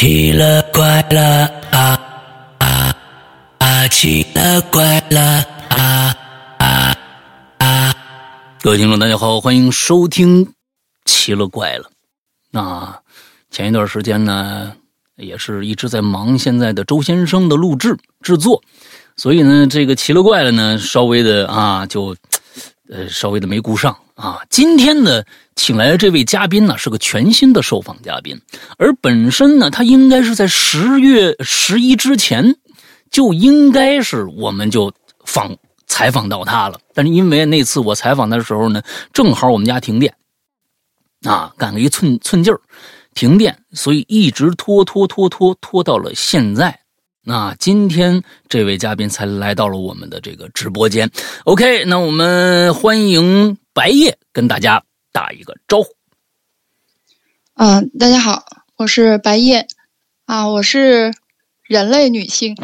奇了怪了啊啊啊！奇了怪了啊啊啊！各位听众，大家好，欢迎收听《奇了怪了》。那前一段时间呢，也是一直在忙现在的周先生的录制制作，所以呢，这个《奇了怪了》呢，稍微的啊，就呃，稍微的没顾上啊。今天呢，请来的这位嘉宾呢，是个全新的受访嘉宾，而本身呢，他应该是在十月十一之前就应该是我们就访采访到他了，但是因为那次我采访他的时候呢，正好我们家停电。啊，赶了一寸寸劲儿，停电，所以一直拖拖拖拖拖到了现在。那今天这位嘉宾才来到了我们的这个直播间。OK，那我们欢迎白夜跟大家打一个招呼。嗯，大家好，我是白夜啊，我是人类女性。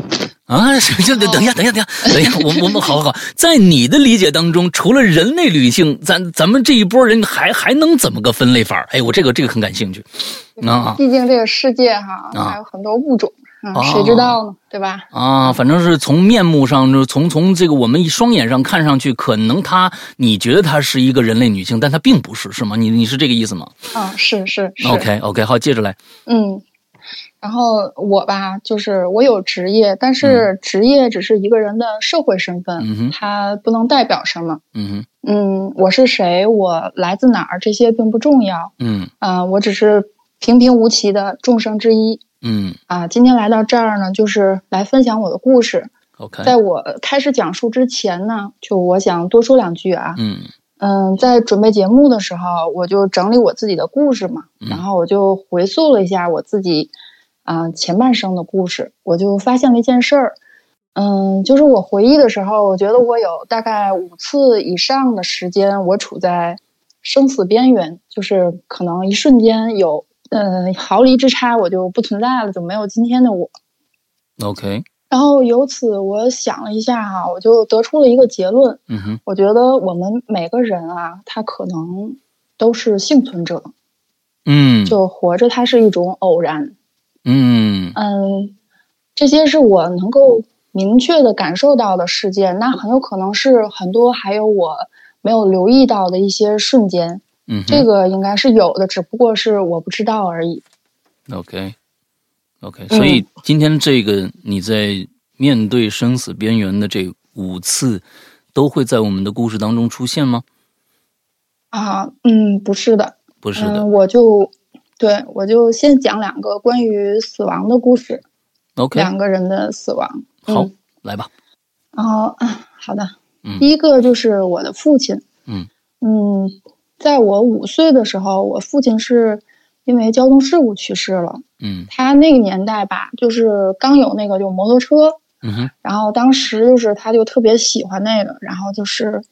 啊，就等等一下，等一下，等一下，等一下，我我们好好，在你的理解当中，除了人类女性，咱咱们这一波人还还能怎么个分类法？哎，我这个这个很感兴趣啊。毕竟这个世界哈还有很多物种啊，谁知道呢？对吧？啊，反正是从面目上，就从从这个我们一双眼上看上去，可能她你觉得她是一个人类女性，但她并不是，是吗？你你是这个意思吗？啊，是是是。OK OK，好，接着来。嗯。然后我吧，就是我有职业，但是职业只是一个人的社会身份，它不能代表什么。嗯嗯，我是谁，我来自哪儿，这些并不重要。嗯啊，我只是平平无奇的众生之一。嗯啊，今天来到这儿呢，就是来分享我的故事。OK，在我开始讲述之前呢，就我想多说两句啊。嗯嗯，在准备节目的时候，我就整理我自己的故事嘛，然后我就回溯了一下我自己。啊，前半生的故事，我就发现了一件事儿，嗯，就是我回忆的时候，我觉得我有大概五次以上的时间，我处在生死边缘，就是可能一瞬间有，嗯，毫厘之差，我就不存在了，就没有今天的我。OK。然后由此我想了一下哈，我就得出了一个结论，嗯哼，我觉得我们每个人啊，他可能都是幸存者，嗯，就活着，它是一种偶然。嗯嗯，这些是我能够明确的感受到的事件，那很有可能是很多还有我没有留意到的一些瞬间。嗯，这个应该是有的，只不过是我不知道而已。OK，OK，所以今天这个你在面对生死边缘的这五次，都会在我们的故事当中出现吗？啊，嗯，不是的，不是的，我就。对，我就先讲两个关于死亡的故事。OK，两个人的死亡。好，来吧。然后，好的。第一个就是我的父亲。嗯嗯，在我五岁的时候，我父亲是因为交通事故去世了。嗯，他那个年代吧，就是刚有那个就摩托车。嗯哼。然后当时就是他就特别喜欢那个，然后就是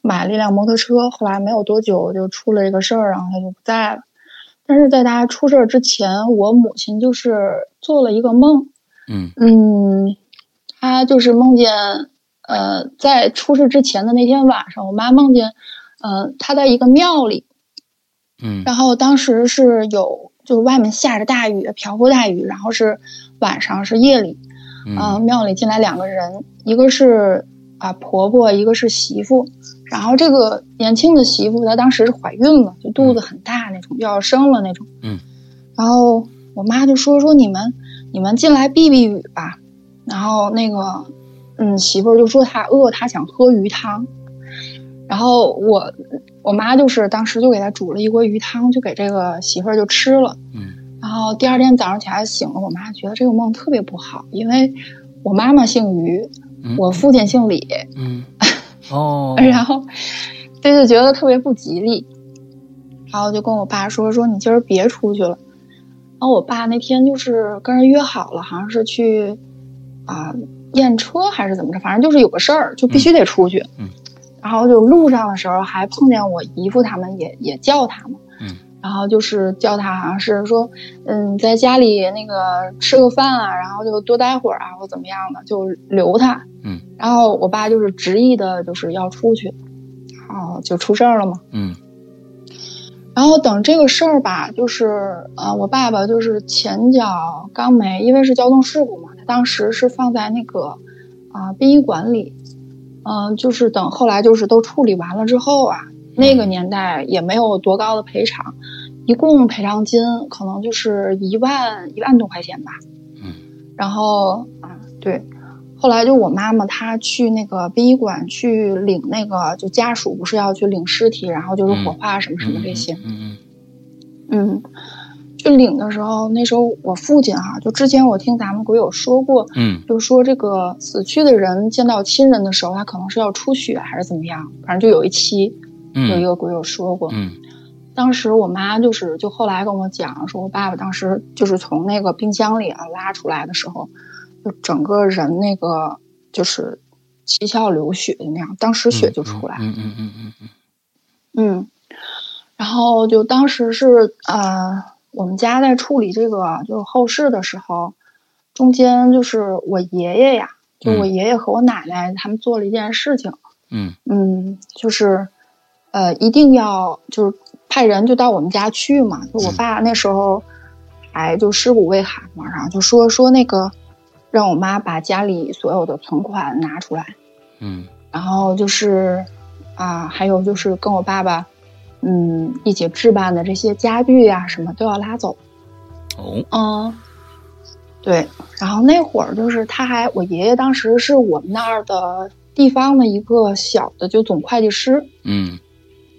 买了一辆摩托车。后来没有多久就出了一个事儿，然后他就不在了。但是在他出事儿之前，我母亲就是做了一个梦，嗯嗯，她就是梦见，呃，在出事之前的那天晚上，我妈梦见，呃，他在一个庙里，嗯，然后当时是有，就是外面下着大雨，瓢泼大雨，然后是晚上是夜里，嗯，庙里进来两个人，一个是啊婆婆，一个是媳妇。然后这个年轻的媳妇，她当时是怀孕了，就肚子很大那种，就要生了那种。嗯。然后我妈就说：“说你们，你们进来避避雨吧。”然后那个，嗯，媳妇就说她饿，她想喝鱼汤。然后我，我妈就是当时就给她煮了一锅鱼汤，就给这个媳妇儿就吃了。嗯。然后第二天早上起来醒了，我妈觉得这个梦特别不好，因为我妈妈姓于，我父亲姓李。嗯。哦，然后这就觉得特别不吉利，然后就跟我爸说说你今儿别出去了。然后我爸那天就是跟人约好了，好像是去啊验车还是怎么着，反正就是有个事儿，就必须得出去。嗯，然后就路上的时候还碰见我姨父他们，也也叫他嘛。嗯，然后就是叫他，好像是说嗯在家里那个吃个饭啊，然后就多待会儿啊，或怎么样的，就留他。嗯，然后我爸就是执意的，就是要出去，然后就出事儿了嘛。嗯，然后等这个事儿吧，就是呃，我爸爸就是前脚刚没，因为是交通事故嘛，他当时是放在那个啊殡仪馆里，嗯、就是等后来就是都处理完了之后啊，那个年代也没有多高的赔偿，一共赔偿金可能就是一万一万多块钱吧。嗯然后啊，对，后来就我妈妈她去那个殡仪馆去领那个，就家属不是要去领尸体，然后就是火化什么什么这些。嗯嗯，去领的时候，那时候我父亲哈、就之前我听咱们鬼友说过，嗯就说这个死去的人见到亲人的时候，他可能是要出血还是怎么样，反正就有一期嗯有一个鬼友说过。嗯当时我妈就是，就后来跟我讲，说我爸爸当时就是从那个冰箱里啊拉出来的时候，就整个人那个就是七窍流血的那样，当时血就出来了。嗯嗯嗯嗯嗯嗯，然后就当时是呃，我们家在处理这个就是后事的时候，中间就是我爷爷呀，就我嗯。爷爷和我奶奶他们做了一件事情，嗯。嗯，就是呃，一定要就是派人就到我们家去嘛。就我嗯。爸那时候还就尸骨未寒嘛，然后就说说那个让我妈把家里所有的存款拿出来，嗯。然后就是啊，还有就是跟我爸爸嗯一起置办的这些家具呀、什么都要拉走。哦。嗯，对，然后那会儿就是他还，我爷爷当时是我们那儿的地方的一个小的就总会计师，嗯。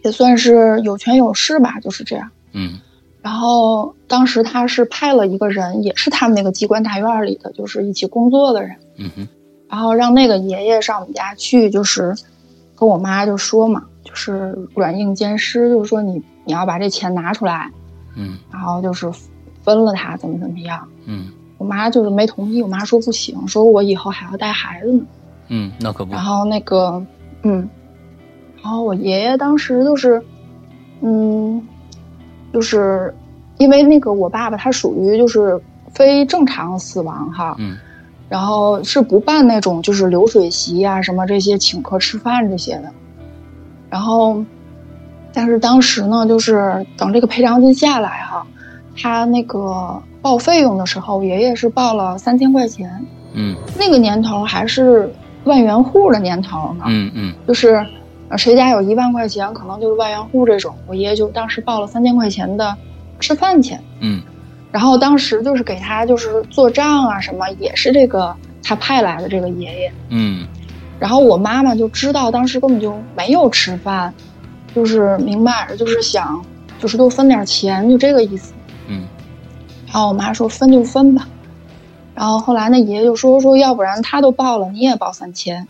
也算是有权有势吧，就是这样。嗯。然后当时他是派了一个人，也是他们那个机关大院里的，就是一起工作的人，嗯哼。然后让那个爷爷上我们家去，就是跟我妈就说嘛，就是软硬兼施，就是说你你要把这钱拿出来，嗯然后就是分了他，怎么怎么样。嗯我妈就是没同意，我妈说不行，说我以后还要带孩子呢。嗯，那可不然。后那个，嗯，然后我爷爷当时就是，嗯，就是因为那个我爸爸他属于就是非正常死亡哈，嗯然后是不办那种就是流水席啊什么这些请客吃饭这些的，然后，但是当时呢，就是等这个赔偿金下来哈，他那个报费用的时候，爷爷是报了三千块钱，嗯那个年头还是万元户的年头呢，嗯嗯就是呃谁家有一万块钱，可能就是万元户这种，我爷爷就当时报了三千块钱的吃饭钱。嗯然后当时就是给他就是做账啊什么，也是这个他派来的这个爷爷。嗯然后我妈妈就知道当时根本就没有吃饭，就是明摆着就是想就是多分点钱，就这个意思。嗯然后我妈说分就分吧。然后后来那爷爷就说说，要不然他都报了，你也报三千。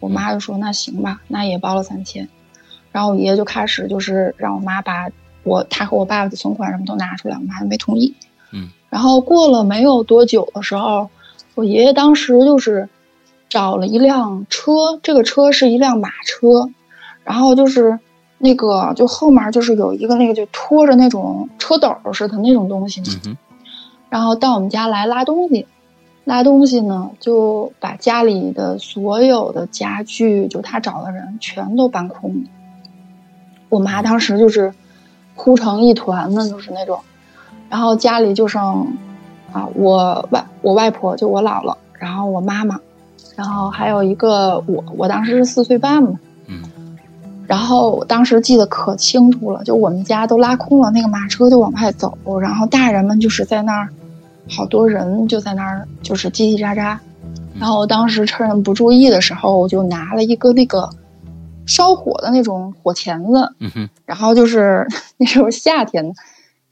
我妈就说那行吧，那也报了三千。然后我爷爷就开始就是让我妈把我他和我爸爸的存款什么都拿出来，我妈就没同意。嗯然后过了没有多久的时候，我爷爷当时就是找了一辆车，这个车是一辆马车，然后就是那个就后面就是有一个那个就拖着那种车斗似的那种东西嘛，嗯然后到我们家来拉东西，拉东西呢就把家里的所有的家具，就他找的人全都搬空了。我妈当时就是哭成一团的，就是那种，然后家里就剩啊我外我外婆就我姥姥，然后我妈妈，然后还有一个我，我当时是四岁半嘛，嗯然后我当时记得可清楚了，就我们家都拉空了，那个马车就往外走，然后大人们就是在那儿，好多人就在那儿就是叽叽喳喳。然后当时趁人不注意的时候，我就拿了一个那个烧火的那种火钳子，然后就是 那时候夏天，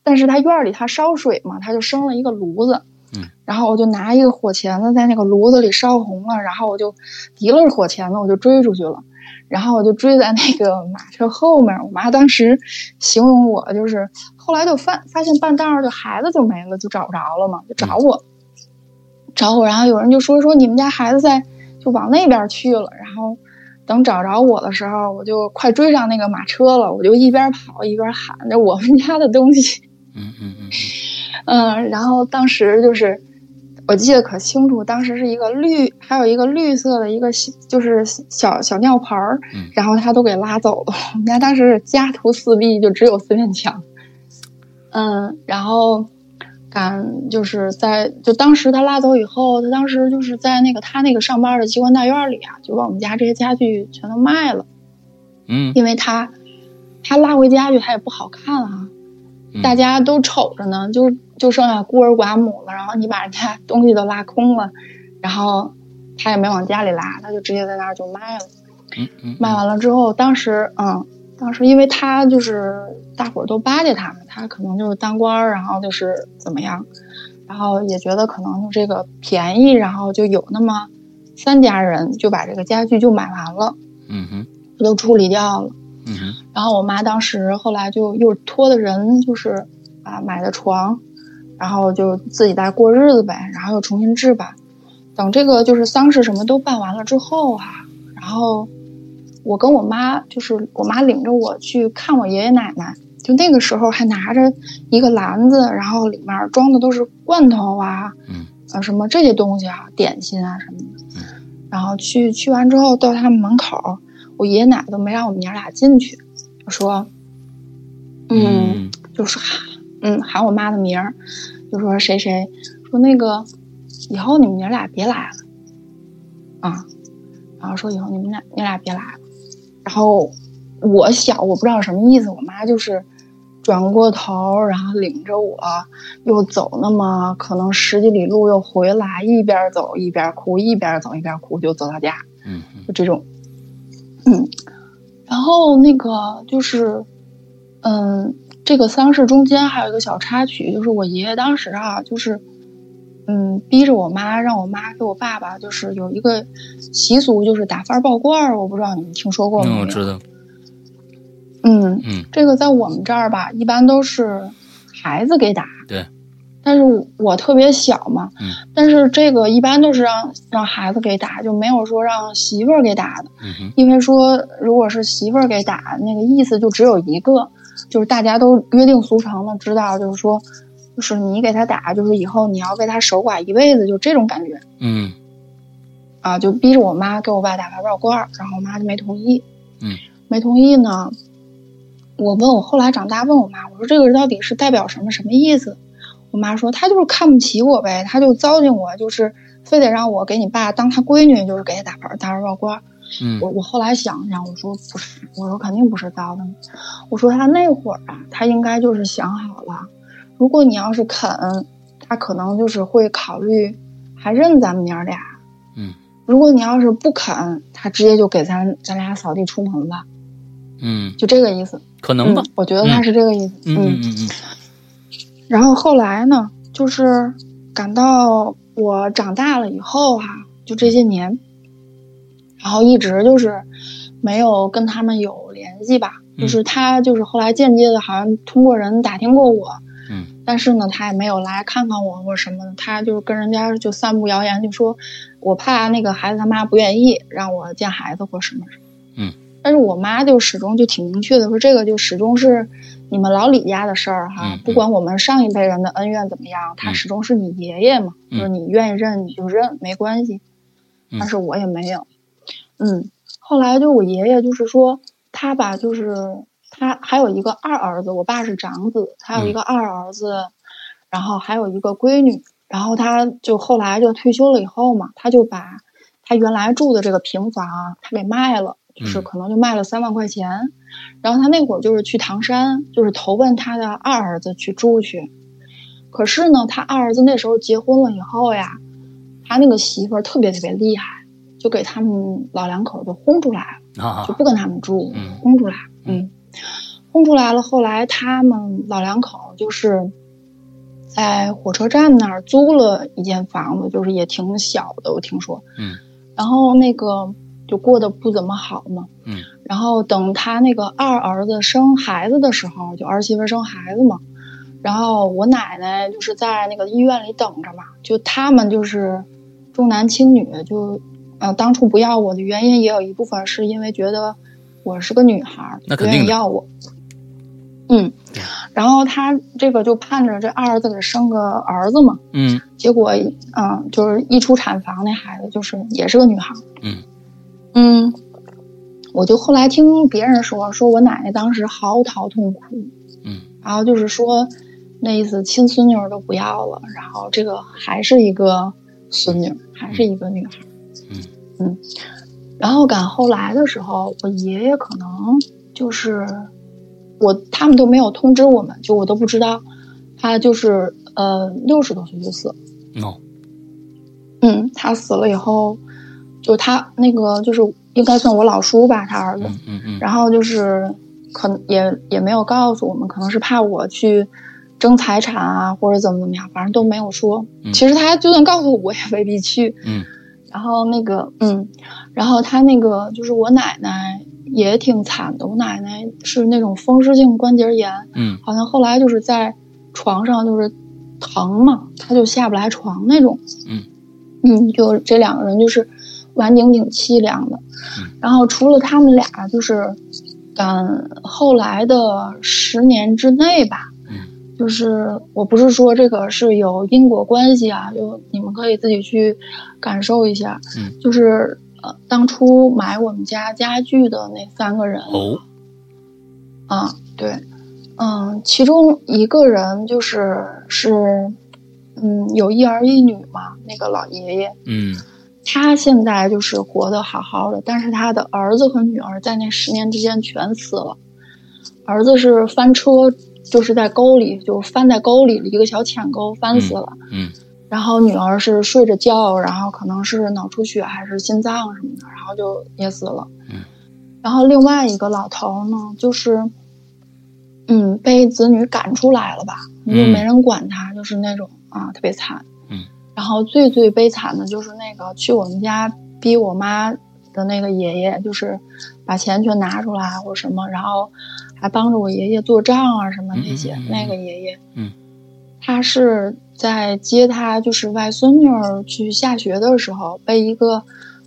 但是他院里他烧水嘛，他就生了一个炉子，嗯，然后我就拿一个火钳子在那个炉子里烧红了，然后我就提了火钳子，我就追出去了，然后我就追在那个马车后面。我妈当时形容我就是，后来就发发现半道儿就孩子就没了，就找不着了嘛，就找我，找我，然后有人就说说你们家孩子在就往那边去了，然后。等找着我的时候，我就快追上那个马车了，我就一边跑一边喊着我们家的东西，嗯嗯嗯嗯，然后当时就是我记得可清楚，当时是一个绿，还有一个绿色的一个小就是小小尿盆儿，嗯然后他都给拉走了。我们家当时是家徒四壁，就只有四面墙，嗯，然后赶就是在就当时他拉走以后，他当时就是在那个他那个上班的机关大院里啊，就把我们家这些家具全都卖了。嗯因为他他拉回家去，他也不好看啊，嗯大家都瞅着呢，就就剩下孤儿寡母了。然后你把人家东西都拉空了，然后他也没往家里拉，他就直接在那儿就卖了。嗯嗯，卖完了之后，当时嗯，当时因为他就是大伙儿都巴结他嘛，他可能就是当官儿，然后就是怎么样，然后也觉得可能就这个便宜，然后就有那么三家人就把这个家具就买完了，嗯哼就都处理掉了。嗯哼然后我妈当时后来就又托的人，就是啊买的床，然后就自己再过日子呗，然后又重新置办。等这个就是丧事什么都办完了之后啊，然后我跟我妈就是我妈领着我去看我爷爷奶奶，就那个时候还拿着一个篮子，然后里面装的都是罐头啊，嗯啊什么这些东西啊，点心啊什么的。然后去去完之后到他们门口，我爷爷奶奶都没让我们娘俩进去，就说，嗯，就说喊，嗯喊我妈的名儿，就说谁谁，说那个以后你们娘俩别来了，啊，然后说以后你们俩你俩别来了，然后我小我不知道什么意思，我妈就是转过头，然后领着我又走那么可能十几里路又回来，一边走一边哭，一边走一边哭，就走到家，嗯就这种，嗯，然后那个就是，嗯，这个丧事中间还有一个小插曲，就是我爷爷当时啊，就是，嗯，逼着我妈让我妈给我爸爸，就是有一个习俗，就是打翻爆罐儿，我不知道你们听说过没有？嗯我知道，嗯，嗯这个在我们这儿吧，一般都是孩子给打。对。但是我特别小嘛，嗯但是这个一般都是让让孩子给打，就没有说让媳妇儿给打的，嗯哼因为说如果是媳妇儿给打，那个意思就只有一个，就是大家都约定俗成的知道，就是说，就是你给他打，就是以后你要为他守寡一辈子，就这种感觉嗯啊，就逼着我妈给我爸打发爆罐儿，然后我妈就没同意，嗯，没同意呢。我问我后来长大问我妈，我说这个到底是代表什么什么意思？我妈说她就是看不起我呗，她就糟践我，就是非得让我给你爸当她闺女，就是给他打牌打发爆罐儿。嗯我我后来想想，我说不是，我说肯定不是糟的，我说他那会儿啊，他应该就是想好了，如果你要是肯，他可能就是会考虑还认咱们娘俩。嗯，如果你要是不肯，他直接就给咱咱俩扫地出门了，嗯，就这个意思。可能吧嗯，，我觉得他是这个意思。嗯嗯嗯嗯然后后来呢，就是感到我长大了以后哈、就这些年，然后一直就是没有跟他们有联系吧。嗯就是他就是后来间接的，好像通过人打听过我，嗯但是呢，他也没有来看看我或什么的。他就是跟人家就散布谣言，就说我怕那个孩子他妈不愿意让我见孩子或什么什么。嗯，但是我妈就始终就挺明确的说，这个就始终是你们老李家的事儿哈，嗯不管我们上一辈人的恩怨怎么样，他嗯始终是你爷爷嘛，嗯就是你愿意认你就认，没关系。嗯但是我也没有，嗯，后来就我爷爷就是说他吧，就是他还有一个二儿子，我爸是长子，他有一个二儿子，然后还有一个闺女，然后他就后来就退休了以后嘛，他就把他原来住的这个平房啊他给卖了，就是嗯可能就卖了三万块钱，然后他那会儿就是去唐山，就是投奔他的二儿子去住去，可是呢，他二儿子那时候结婚了以后呀，他那个媳妇儿特别特别厉害，就给他们老两口就轰出来了。啊就不跟他们住，嗯。轰出来，嗯，轰出来了。后来他们老两口就是在火车站那儿租了一间房子，就是也挺小的，我听说，嗯，然后那个就过得不怎么好嘛，嗯，然后等他那个二儿子生孩子的时候，就儿媳妇生孩子嘛，然后我奶奶就是在那个医院里等着嘛，就他们就是重男轻女，就呃当初不要我的原因也有一部分是因为觉得我是个女孩儿，不那肯定的愿意要我。嗯，然后他这个就盼着这二儿子给生个儿子嘛，嗯结果嗯，就是一出产房那孩子就是也是个女孩儿。嗯嗯，我就后来听别人说，说我奶奶当时嚎啕痛哭，嗯然后就是说，那意思亲孙女儿都不要了，然后这个还是一个孙女，还是一个女孩。嗯嗯，然后赶后来的时候，我爷爷可能就是我他们都没有通知我们，就我都不知道，他就是呃六十多岁就死了。哦，嗯，他死了以后，就他那个就是应该算我老叔吧，他儿子。嗯嗯嗯，然后就是可能也也没有告诉我们，可能是怕我去争财产啊，或者怎么怎么样，反正都没有说。嗯其实他就算告诉我，我也未必去。嗯然后那个，嗯，然后他那个就是我奶奶也挺惨的，我奶奶是那种风湿性关节炎，嗯好像后来就是在床上就是疼嘛，她就下不来床那种。嗯嗯，就这两个人就是晚景挺凄凉的。嗯然后除了他们俩，就是嗯后来的十年之内吧，嗯就是我不是说这个是有因果关系啊，就你们可以自己去感受一下。嗯，就是呃当初买我们家家具的那三个人。哦，啊，对，嗯，其中一个人就是是，嗯，有一儿一女嘛，那个老爷爷，嗯他现在就是活得好好的，但是他的儿子和女儿在那十年之间全死了。儿子是翻车，就是在沟里，就翻在沟里了一个小浅沟，翻死了。嗯然后女儿是睡着觉，然后可能是脑出血还是心脏什么的，然后就也死了。嗯。然后另外一个老头呢，就是，嗯，被子女赶出来了吧，就嗯没人管他，就是那种啊，特别惨。嗯。然后最最悲惨的就是那个去我们家逼我妈的那个爷爷，就是把钱全拿出来或者什么，然后还帮着我爷爷做账啊什么那些。嗯嗯嗯嗯那个爷爷，嗯，他是在接他就是外孙女儿去下学的时候，被一个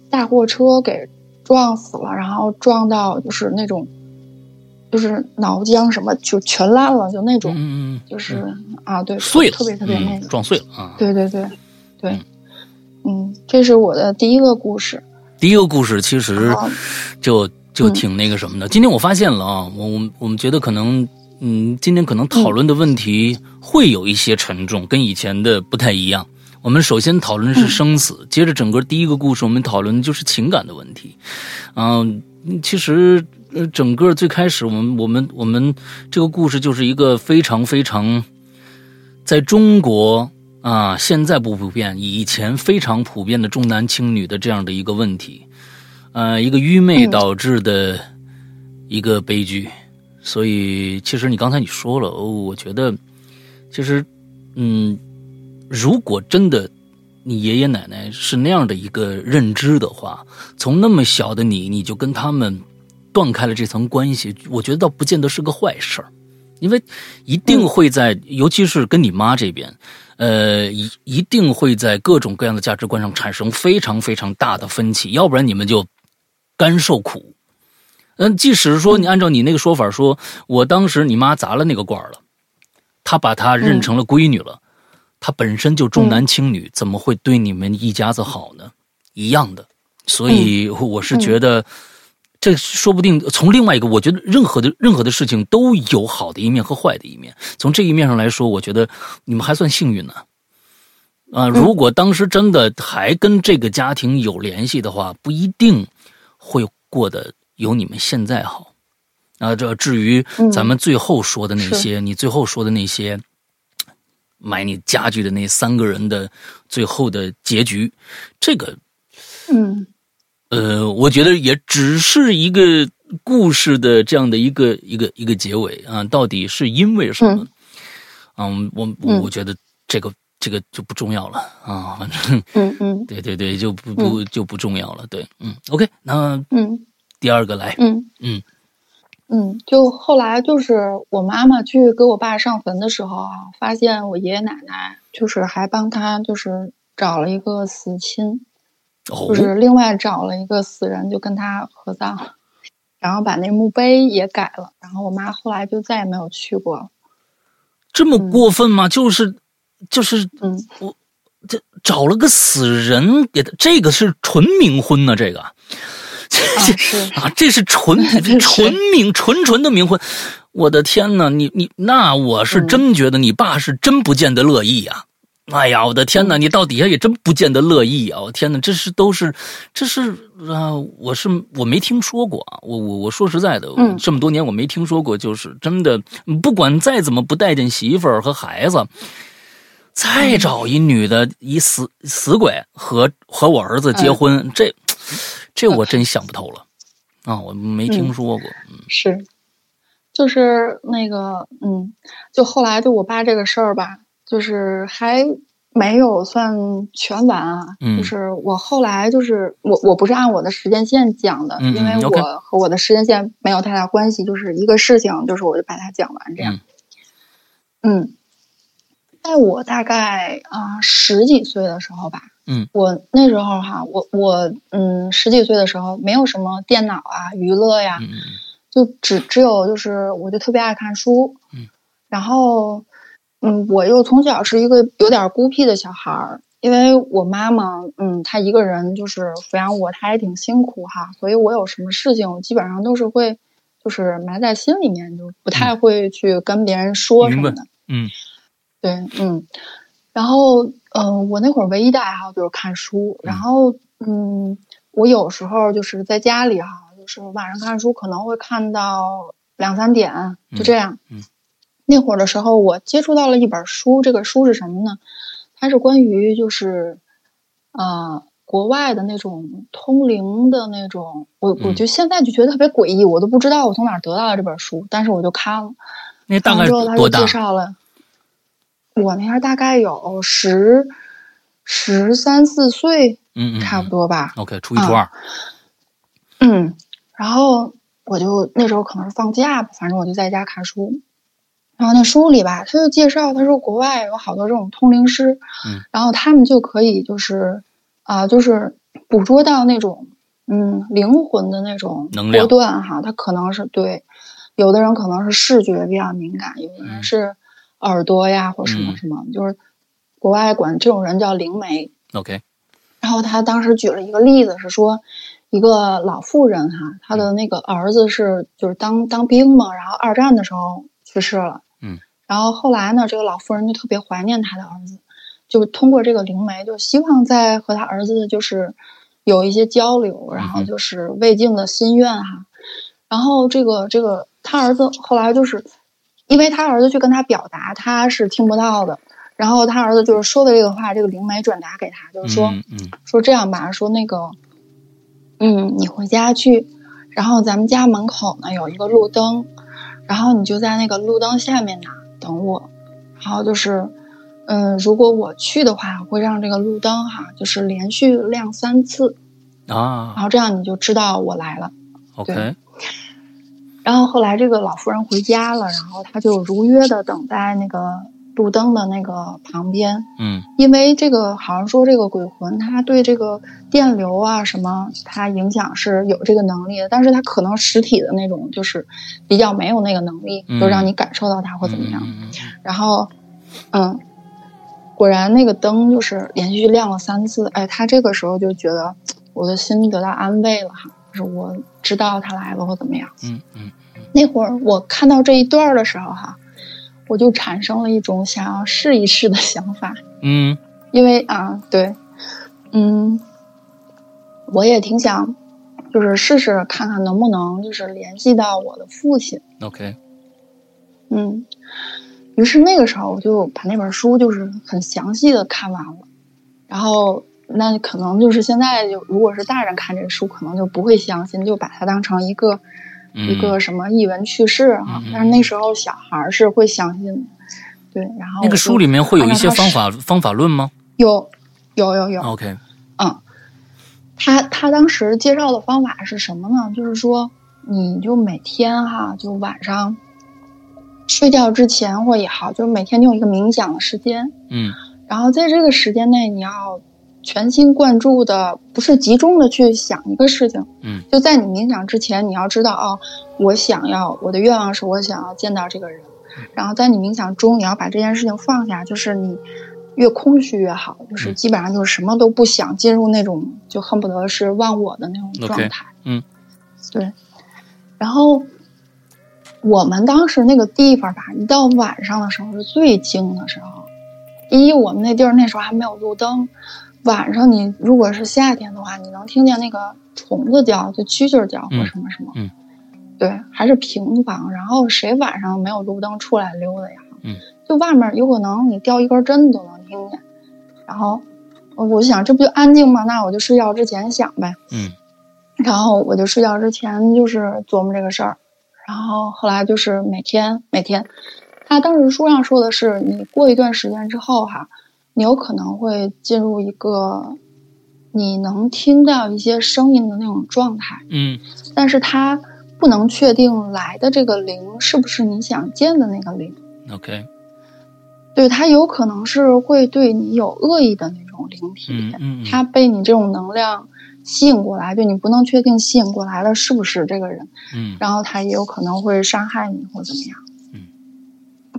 大货车给撞死了，然后撞到就是那种，就是脑浆什么就全烂了，就那种，嗯嗯，就是啊，对，碎了，特别特别那嗯个，撞碎了啊。对对对对嗯，嗯，这是我的第一个故事。第一个故事其实好就就嗯挺那个什么的。今天我发现了啊，我我们我们觉得可能，嗯，今天可能讨论的问题会有一些沉重，跟以前的不太一样。我们首先讨论的是生死，接着整个第一个故事我们讨论的就是情感的问题。嗯、其实呃，整个最开始我们我们我们这个故事就是一个非常非常在中国啊，现在不普遍，以前非常普遍的重男轻女的这样的一个问题，呃，一个愚昧导致的一个悲剧。所以，其实你刚才你说了，哦，我觉得其实，嗯，如果真的你爷爷奶奶是那样的一个认知的话，从那么小的你，你就跟他们断开了这层关系，我觉得倒不见得是个坏事儿。因为一定会在，尤其是跟你妈这边，呃，一一定会在各种各样的价值观上产生非常非常大的分歧，要不然你们就干受苦。嗯，即使是说你按照你那个说法说，我当时你妈砸了那个罐儿了，她把她认成了闺女了，她本身就重男轻女，怎么会对你们一家子好呢？一样的，所以我是觉得。这说不定从另外一个，我觉得任何的任何的事情都有好的一面和坏的一面。从这一面上来说，我觉得你们还算幸运呢。啊、如果当时真的还跟这个家庭有联系的话，不一定会过得有你们现在好。啊，这至于咱们最后说的那些，你最后说的那些买你家具的那三个人的最后的结局，这个，嗯呃，我觉得也只是一个故事的这样的一个一个一个结尾啊，到底是因为什么？嗯，我我我觉得这个这个就不重要了啊，反正嗯嗯对对对，就不不就不重要了。对，嗯，OK，那嗯第二个来，嗯嗯嗯，就后来就是我妈妈去给我爸上坟的时候啊，发现我爷爷奶奶就是还帮他就是找了一个死亲，哦就是另外找了一个死人，就跟他合葬，然后把那墓碑也改了，然后我妈后来就再也没有去过了。这么过分吗？就是就是嗯我这找了个死人给他，这个是纯冥婚呢、这个。啊是啊，这是纯 纯冥纯纯的冥婚，我的天哪，你你那我是真觉得你爸是真不见得乐意呀！哎呀，我的天哪，你到底下也真不见得乐意啊！我天哪，这是都是，这是啊，我是我没听说过啊！我我我说实在的，这么多年我没听说过，就是真的，不管再怎么不待见媳妇儿和孩子，再找一女的，一死死鬼和和我儿子结婚，这这我真想不透了啊！我没听说过，嗯，是。就是那个，嗯，就后来就我爸这个事儿吧，就是还没有算全完啊。嗯，就是我后来就是我我不是按我的时间线讲的，因为我和我的时间线没有太大关系，就是一个事情，就是我就把它讲完这样。嗯，在我大概啊十几岁的时候吧，嗯，我那时候哈，我我嗯十几岁的时候没有什么电脑啊娱乐呀。就只只有就是，我就特别爱看书，嗯，然后，嗯，我又从小是一个有点孤僻的小孩儿，因为我妈妈，嗯，她一个人就是抚养我，她也挺辛苦哈，所以我有什么事情，基本上都是会就是埋在心里面，就不太会去跟别人说什么的，嗯，对，嗯，然后，嗯，我那会儿唯一的爱好就是看书，然后，嗯，我有时候就是在家里哈。就是晚上看书可能会看到两三点，就这样。嗯，那会儿的时候，我接触到了一本书，这个书是什么呢？它是关于就是呃国外的那种通灵的那种。我我就现在就觉得特别诡异，我都不知道我从哪儿得到的这本书，但是我就看了。那大概之后他就介绍了，我那儿大概有十十三四岁，嗯，差不多吧。OK，初一初二。嗯。然后我就那时候可能是放假吧，反正我就在家看书。然后那书里吧，他就介绍，他说国外有好多这种通灵师，嗯，然后他们就可以就是啊，就是捕捉到那种嗯灵魂的那种波段哈。他可能是对，有的人可能是视觉比较敏感，有的人是耳朵呀或什么什么，就是国外管这种人叫灵媒。OK。然后他当时举了一个例子是说。一个老妇人哈，她的那个儿子是就是当当兵嘛，然后二战的时候去世了，嗯，然后后来呢，这个老妇人就特别怀念她的儿子，就通过这个灵媒，就希望在和他儿子就是有一些交流，然后就是未尽的心愿哈。然后这个这个他儿子后来就是，因为他儿子去跟他表达，他是听不到的，然后他儿子就是说的这个话，这个灵媒转达给他，就是说，说这样吧，说那个。嗯，你回家去，然后咱们家门口呢有一个路灯，然后你就在那个路灯下面呢等我，然后就是，嗯，如果我去的话，会让这个路灯哈，就是连续亮三次，啊，然后这样你就知道我来了。OK。然后后来这个老妇人回家了，然后她就如约的等待那个。路灯的那个旁边，嗯，因为这个好像说这个鬼魂，它对这个电流啊什么，它影响是有这个能力的，但是它可能实体的那种就是比较没有那个能力，就让你感受到它或怎么样。然后，嗯，果然那个灯就是连续亮了三次，哎，他这个时候就觉得我的心得到安慰了哈，就是我知道他来了或怎么样。嗯嗯，那会儿我看到这一段的时候哈。我就产生了一种想要试一试的想法，嗯，因为啊，对，嗯，我也挺想，就是试试看看能不能就是联系到我的父亲。OK，嗯，于是那个时候我就把那本书就是很详细的看完了，然后那可能就是现在就如果是大人看这个书，可能就不会相信，就把它当成一个。一个什么译文趣事啊？但是那时候小孩是会相信的，对。然后那个书里面会有一些方法方法论吗？有，有，有，有。OK，嗯，他他当时介绍的方法是什么呢？就是说，你就每天哈，就晚上睡觉之前或也好，就是每天你有一个冥想的时间，嗯，然后在这个时间内你要。全心贯注的，不是集中的去想一个事情，嗯，就在你冥想之前，你要知道啊，我想要我的愿望是我想要见到这个人，然后在你冥想中，你要把这件事情放下，就是你越空虚越好，就是基本上就是什么都不想，进入那种就恨不得是忘我的那种状态，嗯，对，然后我们当时那个地方吧，一到晚上的时候是最静的时候。第一，我们那地儿那时候还没有路灯，晚上你如果是夏天的话，你能听见那个虫子叫，就蛐蛐叫或什么什么。嗯。对，还是平房，然后谁晚上没有路灯出来溜达呀？嗯。就外面有可能你掉一根针都能听见，然后我就想这不就安静吗？那我就睡觉之前想呗。嗯。然后我就睡觉之前就是琢磨这个事儿，然后后来就是每天每天，他当时书上说的是，你过一段时间之后哈，你有可能会进入一个你能听到一些声音的那种状态。嗯。但是他不能确定来的这个灵是不是你想见的那个灵。OK。对他有可能是会对你有恶意的那种灵体。嗯嗯。他被你这种能量。吸引过来，就你不能确定吸引过来了是不是这个人，嗯，然后他也有可能会伤害你或怎么样，嗯，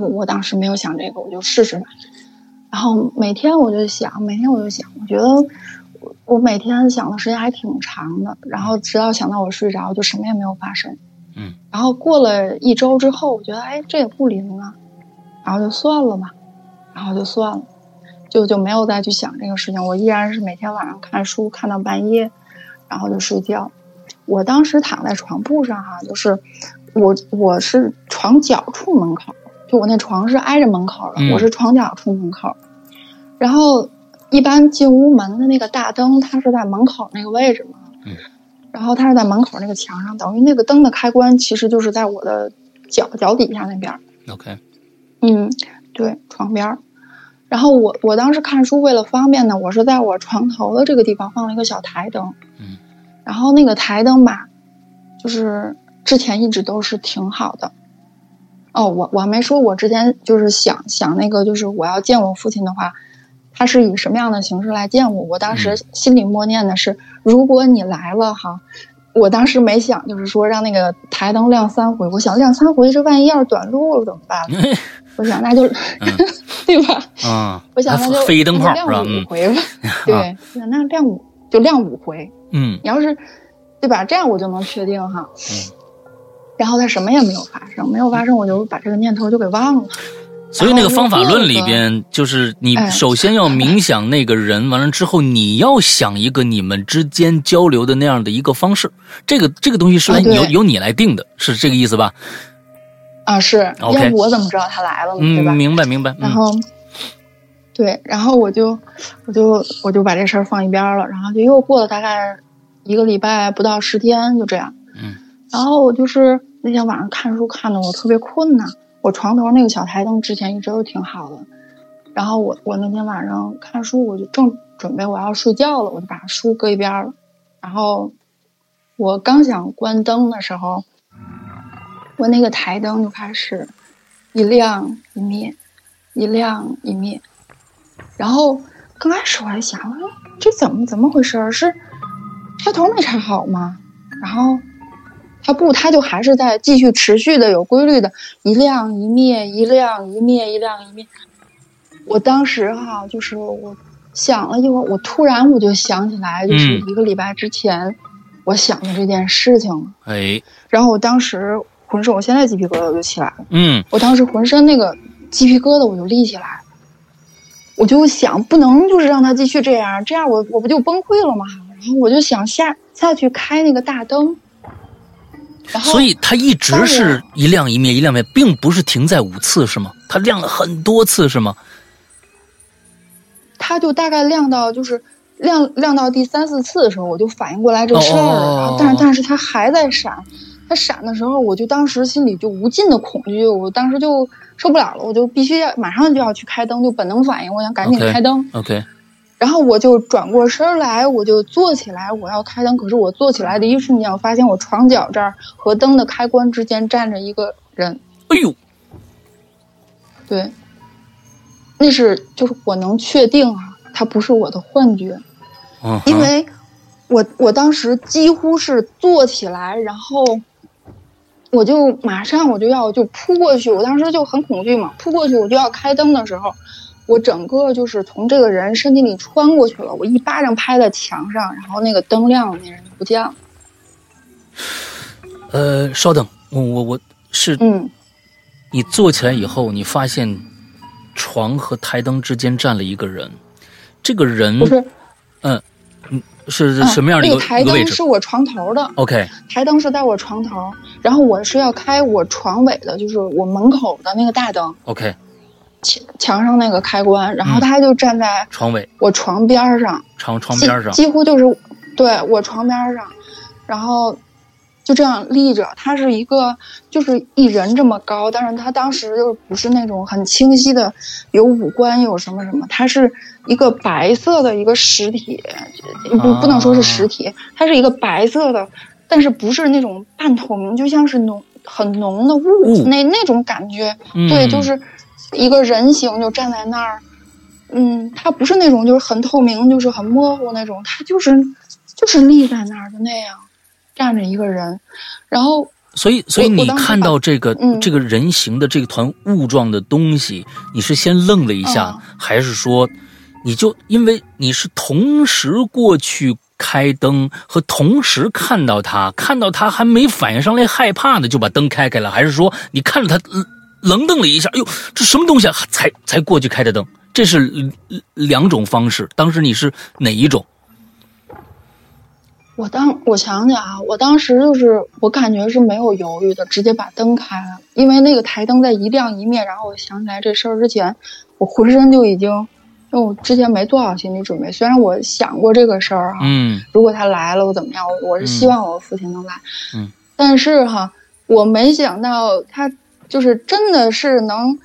我我当时没有想这个，我就试试吧。然后每天我就想，每天我就想，我觉得我我每天想的时间还挺长的，然后直到想到我睡着，就什么也没有发生，嗯，然后过了一周之后，我觉得哎这也不灵啊，然后就算了吧，然后就算了，就就没有再去想这个事情。我依然是每天晚上看书看到半夜。然后就睡觉，我当时躺在床铺上哈，就是我我是床脚处门口，就我那床是挨着门口的，我是床角出门口。然后一般进屋门的那个大灯，它是在门口那个位置嘛，嗯，然后它是在门口那个墙上，等于那个灯的开关其实就是在我的脚脚底下那边。OK，嗯，对，床边儿。然后我我当时看书为了方便呢，我是在我床头的这个地方放了一个小台灯。嗯然后那个台灯吧，就是之前一直都是挺好的。哦，我我还没说，我之前就是想想那个，就是我要见我父亲的话，他是以什么样的形式来见我？我当时心里默念的是，如果你来了哈，我当时没想就是说让那个台灯亮三回，我想亮三回，这万一要是短路了怎么办？我想那就 对吧？啊，我想那就飞灯泡亮五回吧。对，那亮五就亮五回。嗯，你要是，对吧？这样我就能确定哈。嗯。然后他什么也没有发生，没有发生，我就把这个念头就给忘了。所以那个方法论里边，就是你首先要冥想那个人，完了之后你要想一个你们之间交流的那样的一个方式。这个这个东西是由由你来定的，是这个意思吧？啊，是。要不我怎么知道他来了呢？对吧？明白明白。然后，对，然后我就我就我就把这事儿放一边了，然后就又过了大概一个礼拜不到十天，就这样。嗯。然后我就是那天晚上看书看的我特别困呐，我床头那个小台灯之前一直都挺好的，然后我我那天晚上看书，我就正准备我要睡觉了，我就把书搁一边了，然后我刚想关灯的时候，我那个台灯就开始一亮一灭，一亮一灭，然后刚开始我还想，这怎么怎么回事？是插头没插好吗？然后。它不，它就还是在继续持续的有规律的，一亮一灭，一亮一灭，一亮一灭。我当时哈，就是我想了一会儿，我突然我就想起来，就是一个礼拜之前我想的这件事情了。哎，然后我当时浑身，我现在鸡皮疙瘩就起来了。嗯，我当时浑身那个鸡皮疙瘩我就立起来，我就想不能就是让它继续这样，这样我我不就崩溃了吗？然后我就想下下去开那个大灯。所以它一直是一亮一灭，一亮灭，并不是停在五次，是吗？它亮了很多次，是吗？它就大概亮到就是亮亮到第三四次的时候，我就反应过来这事儿了。但是但是它还在闪，它闪的时候，我就当时心里就无尽的恐惧，我当时就受不了了，我就必须要马上就要去开灯，就本能反应，我想赶紧开灯。OK。然后我就转过身来，我就坐起来，我要开灯。可是我坐起来的一瞬间，我发现我床角这儿和灯的开关之间站着一个人。哎呦，对，那是就是我能确定啊，他不是我的幻觉，因为我我当时几乎是坐起来，然后我就马上我就要就扑过去，我当时就很恐惧嘛，扑过去我就要开灯的时候。我整个就是从这个人身体里穿过去了，我一巴掌拍在墙上，然后那个灯亮了，那人就不见了。呃，稍等，我我我是嗯，你坐起来以后，你发现床和台灯之间站了一个人，这个人不是，嗯嗯，是嗯什么样的一那个台灯是我床头的，？OK，台灯是在我床头，然后我是要开我床尾的，就是我门口的那个大灯，OK，墙墙上那个开关，然嗯后他就站在床尾我床边儿上，床床几边上，几乎就是对我床边儿上，然后就这样立着。他是一个就是一人这么高，但是他当时就是不是那种很清晰的有五官有什么什么，他是一个白色的一个实体，不不能说是实体，它是一个白色的，但是不是那种半透明，就像是浓很浓的雾雾那那种感觉。嗯对，就是一个人形就站在那儿，嗯，他不是那种就是很透明，就是很模糊那种，他就是就是立在那儿的那样站着一个人，然后所以，所以你看到这个、嗯这个人形的这团雾状的东西，你是先愣了一下，嗯还是说你就因为你是同时过去开灯和同时看到他，看到他还没反应上来害怕呢就把灯开开了，还是说你看着他呃愣瞪了一下，哎呦，这什么东西啊？才才过去开的灯？这是呃两种方式。当时你是哪一种？我当我想想啊，我当时就是我感觉是没有犹豫的，直接把灯开了，因为那个台灯在一亮一灭，然后我想起来这事儿之前，我浑身就已经，因为我之前没做好心理准备，虽然我想过这个事儿哈，嗯如果他来了我怎么样，我是希望我父亲能来，嗯，但是哈，我没想到他就是真的是能。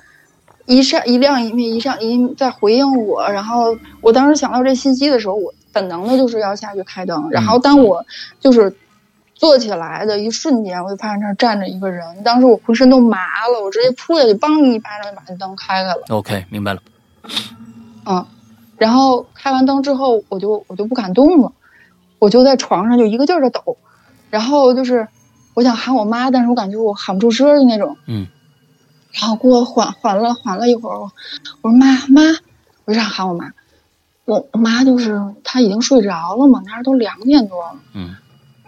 一闪一亮一灭，一闪一灭在回应我，然后我当时想到这信息的时候，我本能的就是要下去开灯。然后当我就是坐起来的一瞬间，我就发现这儿站着一个人，当时我浑身都麻了，我直接扑下去，梆一巴掌就把那灯开开了。，OK，明白了。嗯，然后开完灯之后，我就我就不敢动了，我就在床上就一个劲儿的抖，然后就是我想喊我妈，但是我感觉我喊不出声儿的那种。嗯。然后给我缓缓了缓了一会儿，我我说妈妈，我就想喊我妈，我我妈就是她已经睡着了嘛，那时候都两点多了。嗯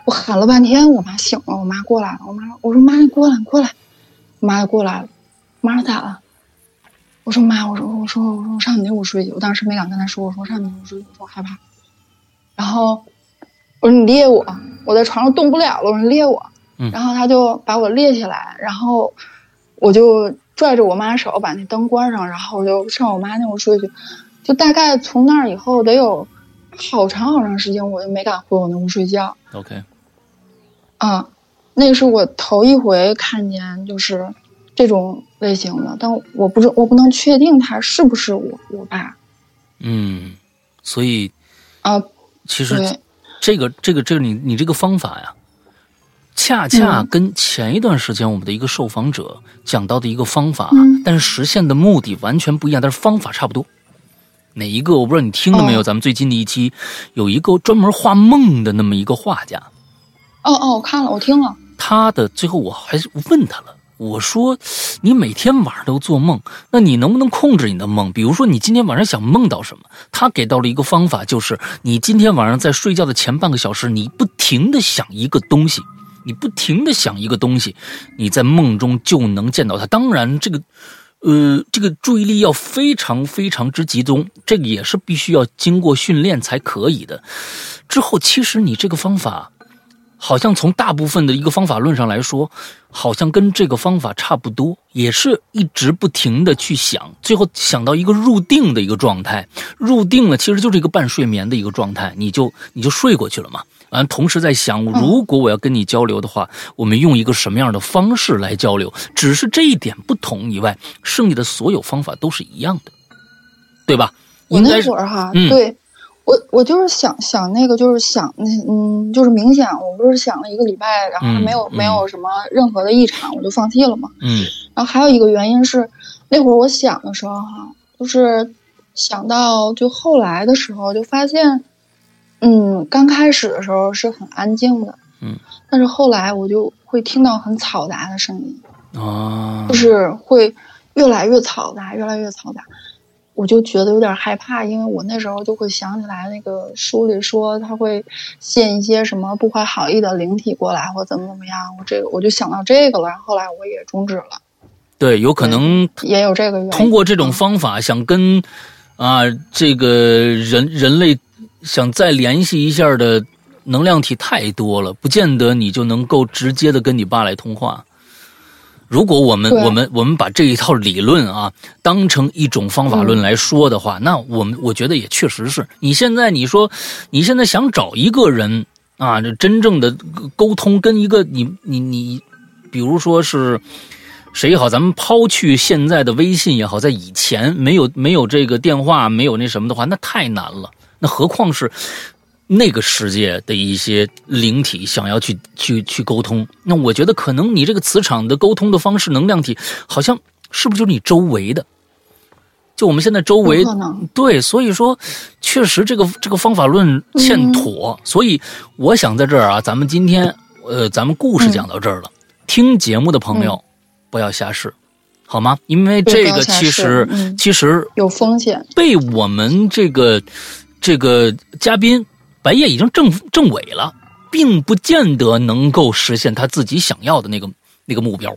我喊了半天，我妈醒了，我妈过来了，我妈我说妈你过来你过来，我妈就过来了，我妈说咋了？我说妈，我说我说我说我上你那屋睡去，我当时没敢跟她说，我说我上你那屋睡去，我说我害怕。然后我说你列我，我在床上动不了了，我说你列我。嗯然后她就把我列起来，然后我就拽着我妈手把那灯关上，然后我就上我妈那屋睡去。就大概从那儿以后得有好长好长时间，我就没敢回我那屋睡觉。，OK，啊，那是我头一回看见就是这种类型的，但我不是我不能确定他是不是我我爸嗯，所以啊。其实，这个这个这个你你这个方法呀，恰恰嗯跟前一段时间我们的一个受访者讲到的一个方法，嗯但是实现的目的完全不一样，但是方法差不多。哪一个我不知道你听了没有？哦咱们最近的一期有一个专门画梦的那么一个画家，哦哦，我看了，我听了，他的最后我还问他了，我说你每天晚上都做梦，那你能不能控制你的梦？比如说你今天晚上想梦到什么？他给到了一个方法，就是你今天晚上在睡觉的前半个小时，你不停的想一个东西，你不停的想一个东西，你在梦中就能见到它。当然，这个。呃，这个注意力要非常非常之集中，这个也是必须要经过训练才可以的。之后，其实你这个方法，好像从大部分的一个方法论上来说，好像跟这个方法差不多，也是一直不停的去想，最后想到一个入定的一个状态。入定了，其实就是一个半睡眠的一个状态，你就你就睡过去了嘛。完，同时在想，如果我要跟你交流的话，我们用一个什么样的方式来交流？只是这一点不同以外，剩下的所有方法都是一样的，对吧？我那会儿哈，嗯对我我就是想想那个，就是想那嗯，就是冥想，我不是想了一个礼拜，然后还没有、嗯没有什么任何的异常，我就放弃了嘛。嗯然后还有一个原因是，那会儿我想的时候哈，就是想到就后来的时候，就发现，嗯，刚开始的时候是很安静的，嗯，但是后来我就会听到很嘈杂的声音，啊，就是会越来越嘈杂，越来越嘈杂。我就觉得有点害怕，因为我那时候就会想起来那个书里说他会现一些什么不怀好意的灵体过来，或怎么怎么样。我这个我就想到这个了，后来我也终止了。对，有可能也有这个原因。通过这种方法想跟啊这个人人类想再联系一下的能量体太多了，不见得你就能够直接的跟你爸来通话。如果我们我们我们把这一套理论啊当成一种方法论来说的话，那我们我觉得也确实是。你现在你说你现在想找一个人啊，这真正的沟通跟一个你你你，比如说是谁也好，咱们抛去现在的微信也好，在以前没有没有这个电话没有那什么的话，那太难了，那何况是。那个世界的一些灵体想要去去去沟通，那我觉得可能你这个磁场的沟通的方式，能量体好像是不是就是你周围的？就我们现在周围对，所以说确实这个这个方法论欠妥，所以我想在这儿啊，咱们今天呃，咱们故事讲到这儿了，听节目的朋友不要瞎试，好吗？因为这个其实其实有风险，被我们这个这个嘉宾。白夜已经正正伪了，并不见得能够实现他自己想要的那个那个目标，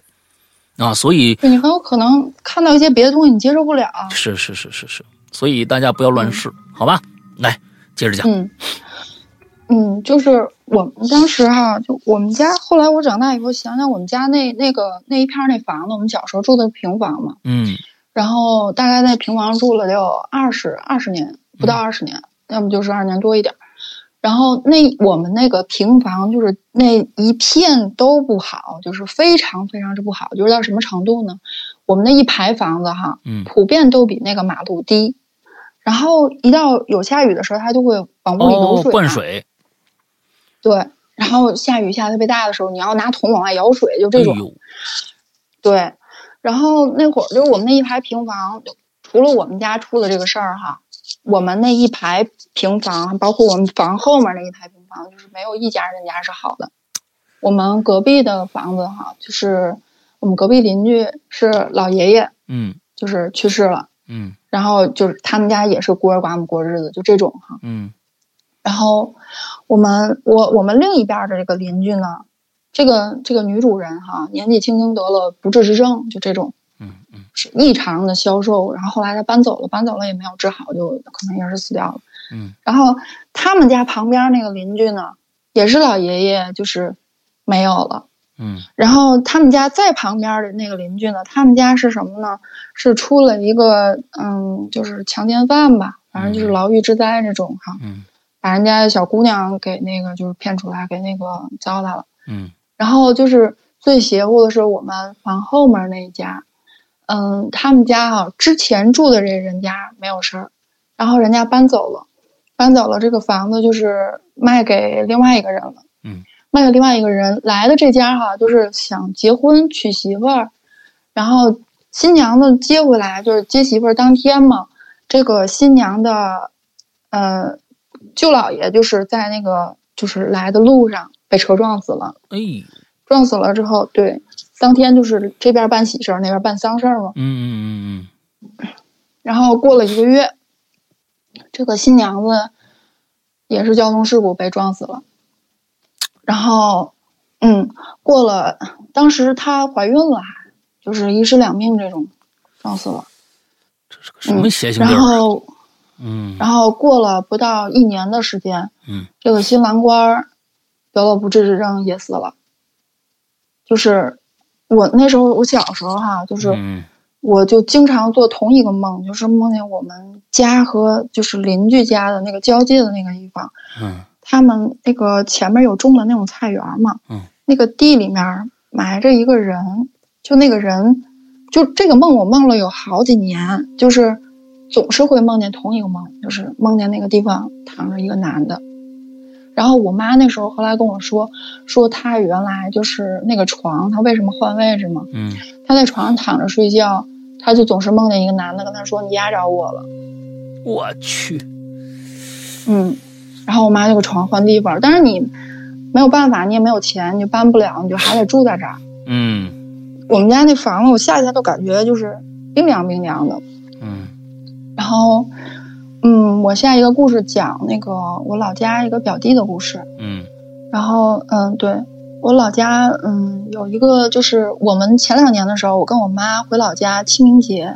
啊，所以你很有可能看到一些别的东西，你接受不了。是是是是是，所以大家不要乱试，好吧？来，接着讲。嗯嗯，就是我们当时哈，就我们家后来我长大以后想想，我们家那那个那一片那房子，我们小时候住的平房嘛，嗯，然后大概在平房住了得有二十二十年，不到二十年，要么就是二年多一点。然后那我们那个平房就是那一片都不好，就是非常非常之不好，就是到什么程度呢？我们那一排房子哈，嗯，普遍都比那个马路低。然后一到有下雨的时候，它就会往屋里流水，灌水。对，然后下雨下特别大的时候，你要拿桶往外舀水，就这种。对，然后那会儿就是我们那一排平房，除了我们家出了这个事儿哈。我们那一排平房，包括我们房后面那一排平房，就是没有一家人家是好的。我们隔壁的房子哈，就是我们隔壁邻居是老爷爷，嗯，就是去世了，嗯，然后就是他们家也是孤儿寡母过日子，就这种哈，嗯。然后我们我我们另一边的这个邻居呢，这个这个女主人哈，年纪轻轻得了不治之症，就这种。是异常的消瘦，然后后来他搬走了，搬走了也没有治好，就可能也是死掉了。嗯，然后他们家旁边那个邻居呢，也是老爷爷，就是没有了。嗯，然后他们家在旁边的那个邻居呢，他们家是什么呢？是出了一个嗯，就是强奸犯吧，反正就是牢狱之灾这种哈。嗯，把人家小姑娘给那个就是骗出来，给那个糟蹋了。嗯，然后就是最邪乎的是我们房后面那一家。嗯，他们家哈之前住的这人家没有事儿，然后人家搬走了，搬走了这个房子就是卖给另外一个人了。嗯，卖给另外一个人来的这家哈，就是想结婚娶媳妇儿，然后新娘子接回来就是接媳妇儿当天嘛，这个新娘的，呃，舅姥爷就是在那个就是来的路上被车撞死了。哎，撞死了之后，对。当天就是这边办喜事儿，那边办丧事儿嘛。嗯嗯嗯嗯。然后过了一个月，这个新娘子也是交通事故被撞死了。然后，嗯，过了，当时她怀孕了，还就是一尸两命这种，撞死了。这是个什么邪性然后，嗯，然后过了不到一年的时间，嗯，这个新郎官得了不治之症也死了，就是。我那时候，我小时候哈，就是，我就经常做同一个梦，就是梦见我们家和就是邻居家的那个交界的那个地方，嗯，他们那个前面有种的那种菜园嘛，嗯，那个地里面埋着一个人，就那个人，就这个梦我梦了有好几年，就是总是会梦见同一个梦，就是梦见那个地方躺着一个男的。然后我妈那时候后来跟我说，说她原来就是那个床，她为什么换位置嘛？嗯，她在床上躺着睡觉，她就总是梦见一个男的跟她说：“你压着我了。”我去，嗯，然后我妈就给床换地方，但是你没有办法，你也没有钱，你就搬不了，你就还得住在这儿。嗯，我们家那房子，我夏天都感觉就是冰凉冰凉的。嗯，然后，嗯，我下一个故事讲那个我老家一个表弟的故事。嗯然后，嗯，对我老家，嗯，有一个就是我们前两年的时候，我跟我妈回老家清明节，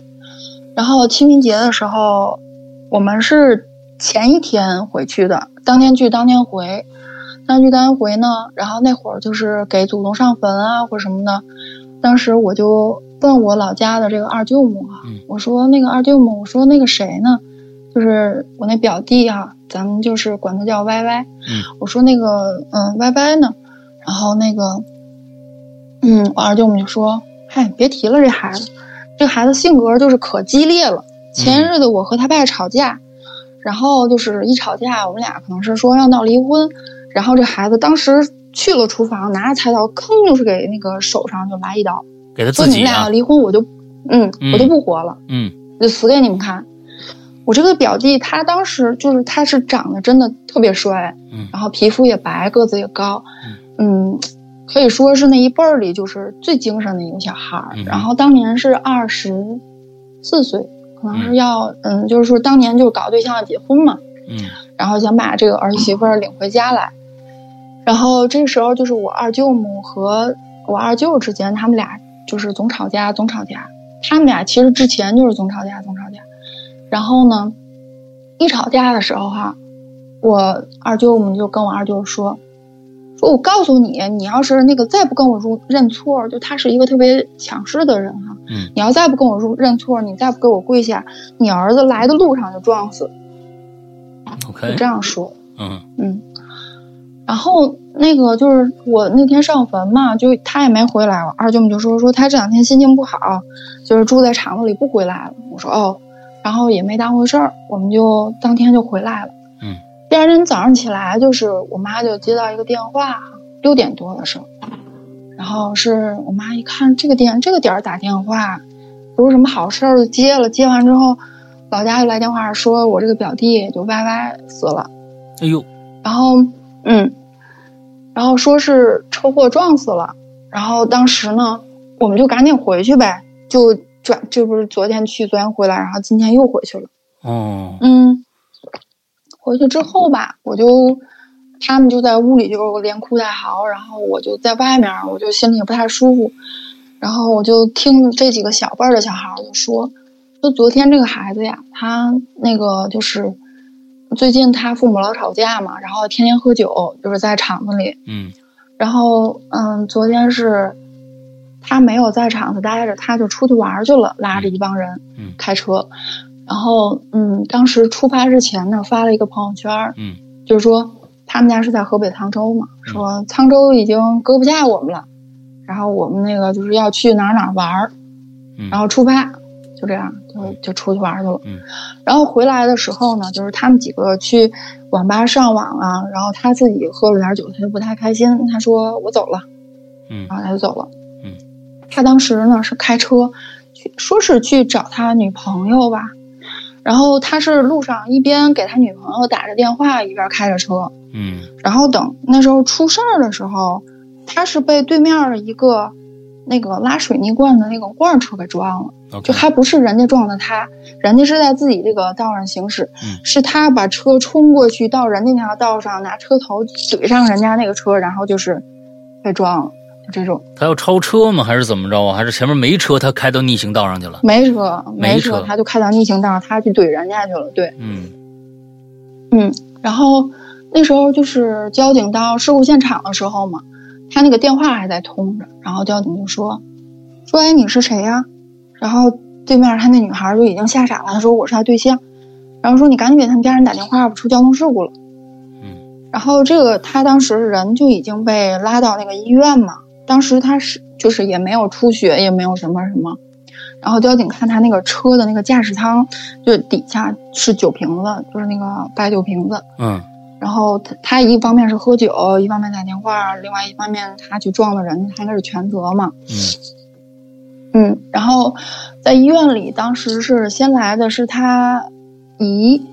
然后清明节的时候，我们是前一天回去的，当天去当天回，当天去当天回呢，然后那会儿就是给祖宗上坟啊或什么的，当时我就问我老家的这个二舅母啊，嗯我说那个二舅母，我说那个谁呢？就是我那表弟啊，咱们就是管他叫歪歪。嗯，我说那个嗯歪歪呢，然后那个嗯我二舅母就说，嗨，别提了这孩子，这孩子性格就是可激烈了。前日子我和他爸吵架，然后就是一吵架，我们俩可能是说要闹离婚，然后这孩子当时去了厨房，拿着菜刀，吭就是给那个手上就来一刀，给他说自己啊你们俩要，离婚，我就嗯嗯我就不活了。嗯就死给你们看。我这个表弟他当时就是他是长得真的特别帅，嗯然后皮肤也白，个子也高，嗯，可以说是那一辈儿里就是最精神的一个小孩儿。嗯然后当年是二十四岁，可能是要嗯，就是说当年就是搞对象要结婚嘛，嗯然后想把这个儿媳妇儿领回家来。然后这时候就是我二舅母和我二舅之间，他们俩就是总吵架，总吵架。他们俩其实之前就是总吵架，总吵架。然后呢，一吵架的时候哈，我二舅母就跟我二舅说，说我告诉你，你要是那个再不跟我认认错，就他是一个特别强势的人哈，嗯你要再不跟我认认错，你再不给我跪下，你儿子来的路上就撞死，就，OK，这样说。嗯嗯，然后那个就是我那天上坟嘛，就他也没回来，我二舅母就说说他这两天心情不好，就是住在厂子里不回来了。我说哦，然后也没当回事儿，我们就当天就回来了。嗯，第二天早上起来，就是我妈就接到一个电话，六点多的时候，然后是我妈一看这个点这个点儿打电话，不是什么好事儿，就接了。接完之后，老家就来电话说我这个表弟就歪歪死了。哎呦，然后，嗯，然后说是车祸撞死了。然后当时呢，我们就赶紧回去呗，就转，这不是昨天去，昨天回来，然后今天又回去了。哦，嗯，回去之后吧，我就他们就在屋里就连哭带嚎，然后我就在外面，我就心里也不太舒服。然后我就听这几个小辈儿的小孩儿就说，就昨天这个孩子呀，他那个就是最近他父母老吵架嘛，然后天天喝酒，就是在厂子里。嗯然后嗯，昨天是他没有在厂子待着，他就出去玩去了，拉着一帮人，嗯开车。然后嗯，当时出发之前呢，发了一个朋友圈，嗯就是说他们家是在河北沧州嘛，说沧州已经搁不下我们了，然后我们那个就是要去哪儿哪儿玩儿，嗯，然后出发，就这样就就出去玩去了。嗯，然后回来的时候呢，就是他们几个去网吧上网啊，然后他自己喝了点酒，他就不太开心，他说我走了，嗯然后他就走了。嗯，他当时呢是开车去，说是去找他女朋友吧，然后他是路上一边给他女朋友打着电话，一边开着车，嗯。然后等那时候出事儿的时候，他是被对面的一个那个拉水泥罐的那个罐车给撞了。就还不是人家撞的他，人家是在自己这个道上行驶，嗯。是他把车冲过去到人家那条道上，拿车头怼上人家那个车，然后就是被撞了，就这种他要超车吗？还是怎么着啊？还是前面没车，他开到逆行道上去了？没车没车车，他就开到逆行道上，他去怼人家去了，对。嗯嗯，然后那时候就是交警到事故现场的时候嘛，他那个电话还在通着，然后交警就说：“说哎你是谁呀？”然后对面他那女孩就已经吓傻了，她说我是他对象，然后说你赶紧给他们家人打电话吧，出交通事故了。嗯然后这个他当时人就已经被拉到那个医院嘛，当时他是就是也没有出血，也没有什么什么。然后交警看他那个车的那个驾驶舱，就底下是酒瓶子，就是那个白酒瓶子。嗯然后他他一方面是喝酒，一方面打电话，另外一方面他去撞了人，他应该是全责嘛。嗯嗯，然后在医院里，当时是先来的是他姨，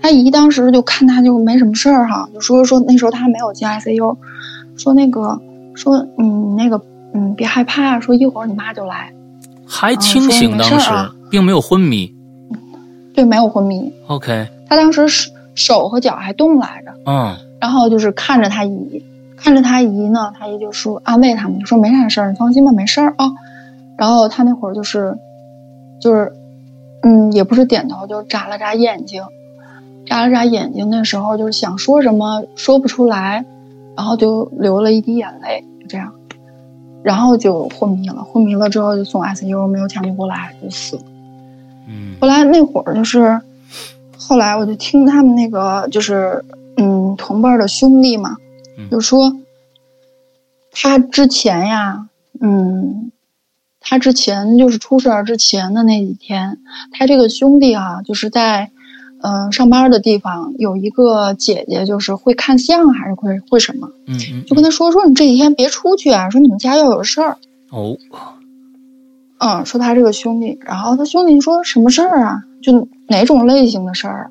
他姨当时就看他就没什么事儿哈，就说说那时候他还没有进 ICU，说那个说你那个嗯别害怕，说一会儿你妈就来。还清醒，当时并没有昏迷。对，没有昏迷。OK，他当时手手和脚还动来着。嗯，然后就是看着他姨，看着他姨呢，他姨就说安慰他们，就说没啥事儿，你放心吧，没事儿啊。然后他那会儿就是，就是，嗯，也不是点头，就眨了眨眼睛，眨了眨眼睛。那时候就是想说什么说不出来，然后就流了一滴眼泪，就这样，然后就昏迷了。昏迷了之后就送 ICU，没有抢救过来就死了。嗯。后来那会儿就是，后来我就听他们那个就是嗯同辈的兄弟嘛，就说他之前呀，嗯。他之前就是出事儿之前的那几天，他这个兄弟啊，就是在，嗯，上班的地方有一个姐姐，就是会看相还是会会什么，嗯嗯，就跟他说说你这几天别出去啊，说你们家要有事儿。哦，嗯，说他这个兄弟，然后他兄弟说什么事儿啊？就哪种类型的事儿？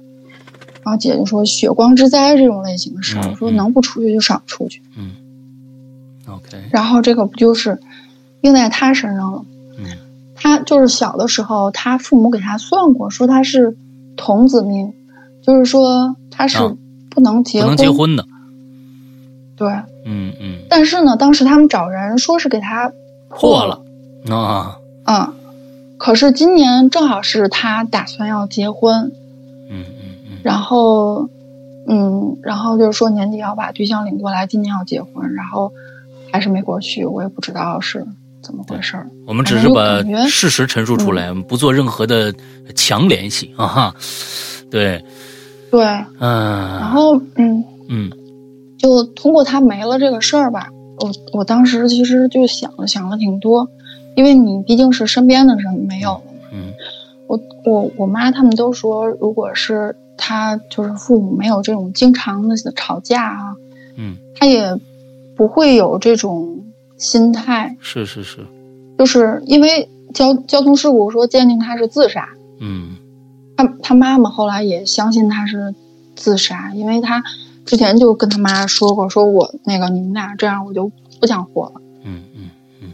然后姐姐说血光之灾这种类型的事儿，说能不出去就少出去。嗯，OK。然后这个不就是？用在他身上了，嗯，他就是小的时候，他父母给他算过，说他是童子命，就是说他是不能结不能结婚的，对，嗯嗯。但是呢，当时他们找人说是给他破了，啊，嗯，可是今年正好是他打算要结婚，嗯嗯嗯，然后，嗯，然后就是说年底要把对象领过来，今年要结婚，然后还是没过去，我也不知道是。怎么回事儿？我们只是把事实陈述出来，不做任何的强联系啊！哈，对，对，嗯，然后嗯。嗯，就通过他没了这个事儿吧，我我当时其实就想了想了挺多，因为你毕竟是身边的人没有。了，嗯，我我我妈他们都说，如果是他就是父母没有这种经常的吵架啊，嗯，他也不会有这种。心态。是是是，就是因为交交通事故说鉴定他是自杀，嗯，他他妈妈后来也相信他是自杀，因为他之前就跟他妈说过，说我那个你们俩这样我就不想活了，嗯嗯嗯，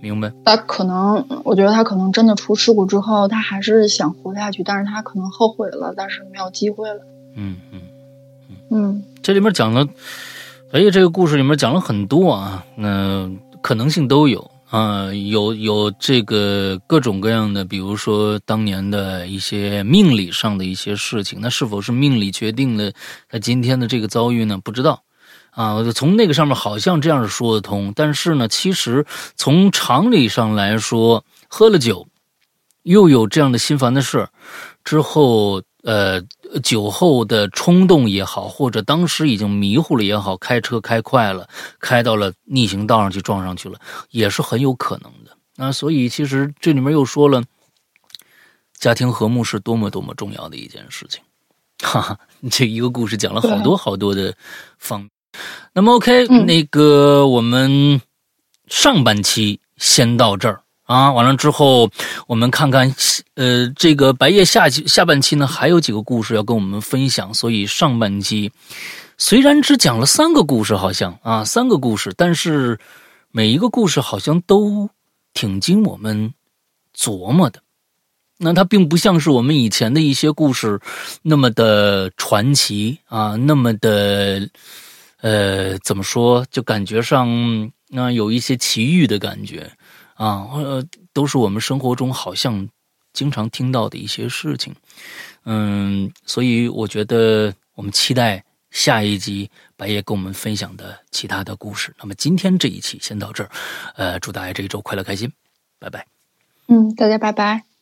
明白。他可能我觉得他可能真的出事故之后，他还是想活下去，但是他可能后悔了，但是没有机会了。嗯嗯嗯。嗯，这里面讲了。而且这个故事里面讲了很多啊，那可能性都有啊，有有这个各种各样的，比如说当年的一些命理上的一些事情，那是否是命理决定了他今天的这个遭遇呢？不知道啊，从那个上面好像这样是说得通，但是呢，其实从常理上来说，喝了酒又有这样的心烦的事之后，呃。酒后的冲动也好，或者当时已经迷糊了也好，开车开快了，开到了逆行道上去撞上去了，也是很有可能的啊。所以其实这里面又说了，家庭和睦是多么多么重要的一件事情。哈 哈，这一个故事讲了好多好多的方。那么 OK，那个我们上半期先到这儿。啊，完了之后，我们看看，呃，这个白夜下下半期呢，还有几个故事要跟我们分享。所以上半期虽然只讲了三个故事，好像啊三个故事，但是每一个故事好像都挺经我们琢磨的。那它并不像是我们以前的一些故事那么的传奇啊，那么的呃，怎么说，就感觉上那有一些奇遇的感觉。啊，呃，都是我们生活中好像经常听到的一些事情，嗯，所以我觉得我们期待下一集白夜跟我们分享的其他的故事。那么今天这一期先到这儿，呃，祝大家这一周快乐开心，拜拜。嗯，大家拜拜。